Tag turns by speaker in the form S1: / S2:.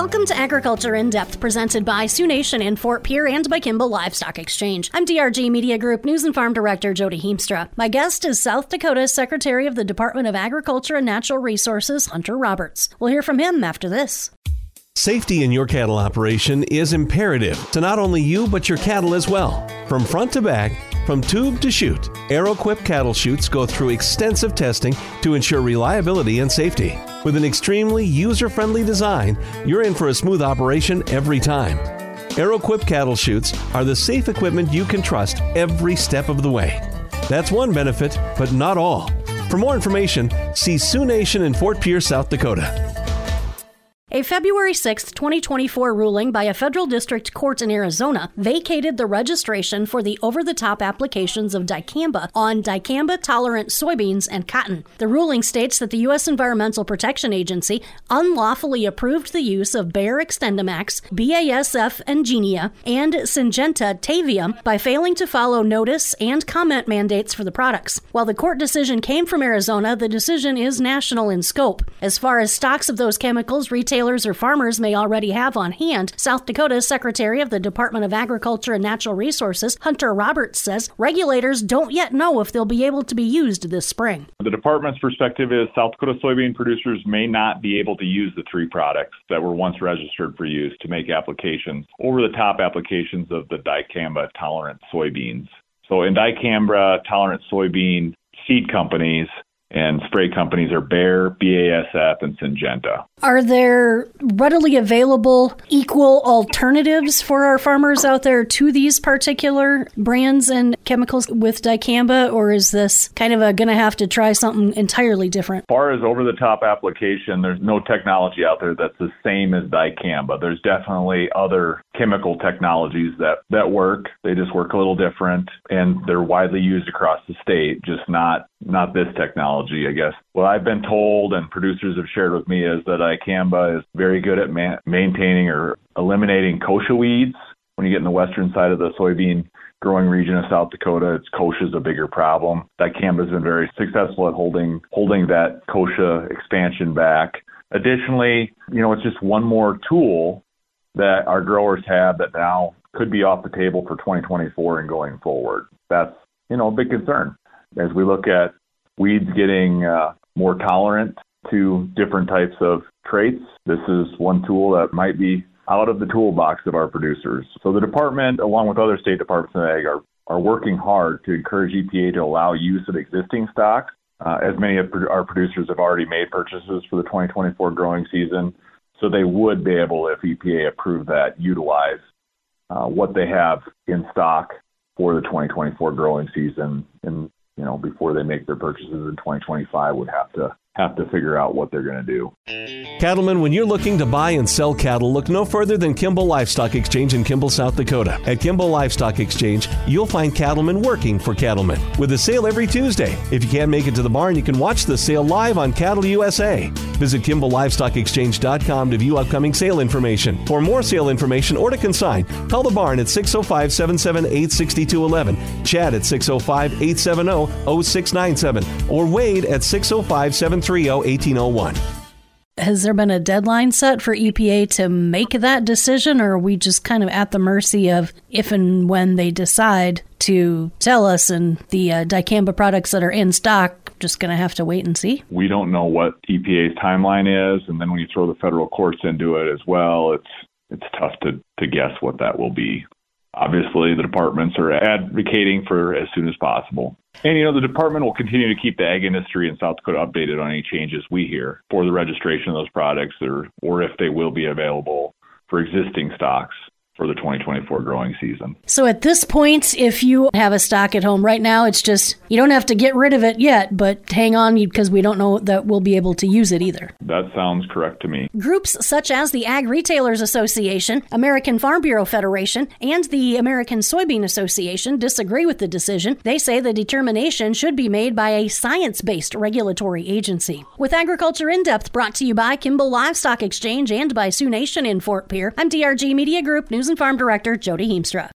S1: Welcome to Agriculture in Depth, presented by Sioux Nation in Fort Pierre and by Kimball Livestock Exchange. I'm DRG Media Group News and Farm Director Jody Heemstra. My guest is South Dakota's Secretary of the Department of Agriculture and Natural Resources, Hunter Roberts. We'll hear from him after this.
S2: Safety in your cattle operation is imperative to not only you, but your cattle as well. From front to back, from tube to chute, Arrowquip cattle chutes go through extensive testing to ensure reliability and safety. With an extremely user friendly design, you're in for a smooth operation every time. Arrowquip cattle chutes are the safe equipment you can trust every step of the way. That's one benefit, but not all. For more information, see Sioux Nation in Fort Pierre, South Dakota.
S1: A February 6, 2024 ruling by a federal district court in Arizona vacated the registration for the over the top applications of dicamba on dicamba tolerant soybeans and cotton. The ruling states that the U.S. Environmental Protection Agency unlawfully approved the use of Bayer XtendiMax, BASF Engenia, and Syngenta Tavium by failing to follow notice and comment mandates for the products. While the court decision came from Arizona, the decision is national in scope. As far as stocks of those chemicals, retail retailers or farmers may already have on hand, South Dakota's Secretary of the Department of Agriculture and Natural Resources, Hunter Roberts, says regulators don't yet know if they'll be able to be used this spring.
S3: The department's perspective is South Dakota soybean producers may not be able to use the three products that were once registered for use to make applications over the top applications of the dicamba tolerant soybeans. So in dicamba tolerant soybean seed companies, and spray companies are Bayer, BASF, and Syngenta.
S1: Are there readily available equal alternatives for our farmers out there to these particular brands and chemicals with dicamba, or is this kind of going to have to try something entirely different?
S3: As far as over the top application, there's no technology out there that's the same as dicamba. There's definitely other chemical technologies that, that work. They just work a little different and they're widely used across the state, just not not this technology, I guess. What I've been told and producers have shared with me is that dicamba is very good at ma- maintaining or eliminating kochia weeds. When you get in the western side of the soybean growing region of South Dakota, it's kochia is a bigger problem. Dicamba has been very successful at holding holding that kochia expansion back. Additionally, you know, it's just one more tool that our growers have that now could be off the table for 2024 and going forward. That's you know a big concern as we look at weeds getting uh, more tolerant to different types of traits. This is one tool that might be out of the toolbox of our producers. So the department, along with other state departments of ag, are, are working hard to encourage EPA to allow use of existing stocks. Uh, as many of our producers have already made purchases for the 2024 growing season, so they would be able, if EPA approved that, utilize uh, what they have in stock for the 2024 growing season And you know, before they make their purchases in 2025 would have to have to figure out what they're going to do.
S2: Cattlemen, when you're looking to buy and sell cattle, look no further than Kimball Livestock Exchange in Kimball, South Dakota. At Kimball Livestock Exchange, you'll find cattlemen working for cattlemen with a sale every Tuesday. If you can't make it to the barn, you can watch the sale live on Cattle USA. Visit KimballLivestockExchange.com to view upcoming sale information. For more sale information or to consign, call the barn at 605 778 6211, Chad at 605 870 0697, or Wade at 605 730 1801
S1: has there been a deadline set for EPA to make that decision, or are we just kind of at the mercy of if and when they decide to tell us and the uh, dicamba products that are in stock just going to have to wait and see?
S3: We don't know what EPA's timeline is, and then when you throw the federal courts into it as well, it's it's tough to to guess what that will be. Obviously, the departments are advocating for as soon as possible. And, you know, the department will continue to keep the ag industry in South Dakota updated on any changes we hear for the registration of those products or, or if they will be available for existing stocks for the 2024 growing season.
S1: So at this point, if you have a stock at home right now, it's just you don't have to get rid of it yet, but hang on because we don't know that we'll be able to use it either.
S3: That sounds correct to me.
S1: Groups such as the Ag Retailers Association, American Farm Bureau Federation, and the American Soybean Association disagree with the decision. They say the determination should be made by a science based regulatory agency. With Agriculture in Depth brought to you by Kimball Livestock Exchange and by Sioux Nation in Fort Pierre, I'm DRG Media Group News Farm Director Jody Heemstra.